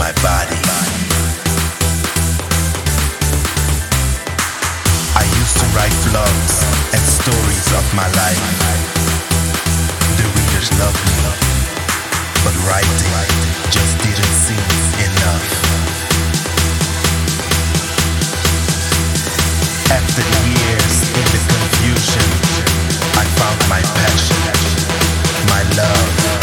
my body. I used to write vlogs and stories of my life. The readers loved me, but writing just didn't seem enough. After years in the confusion, I found my passion, my love.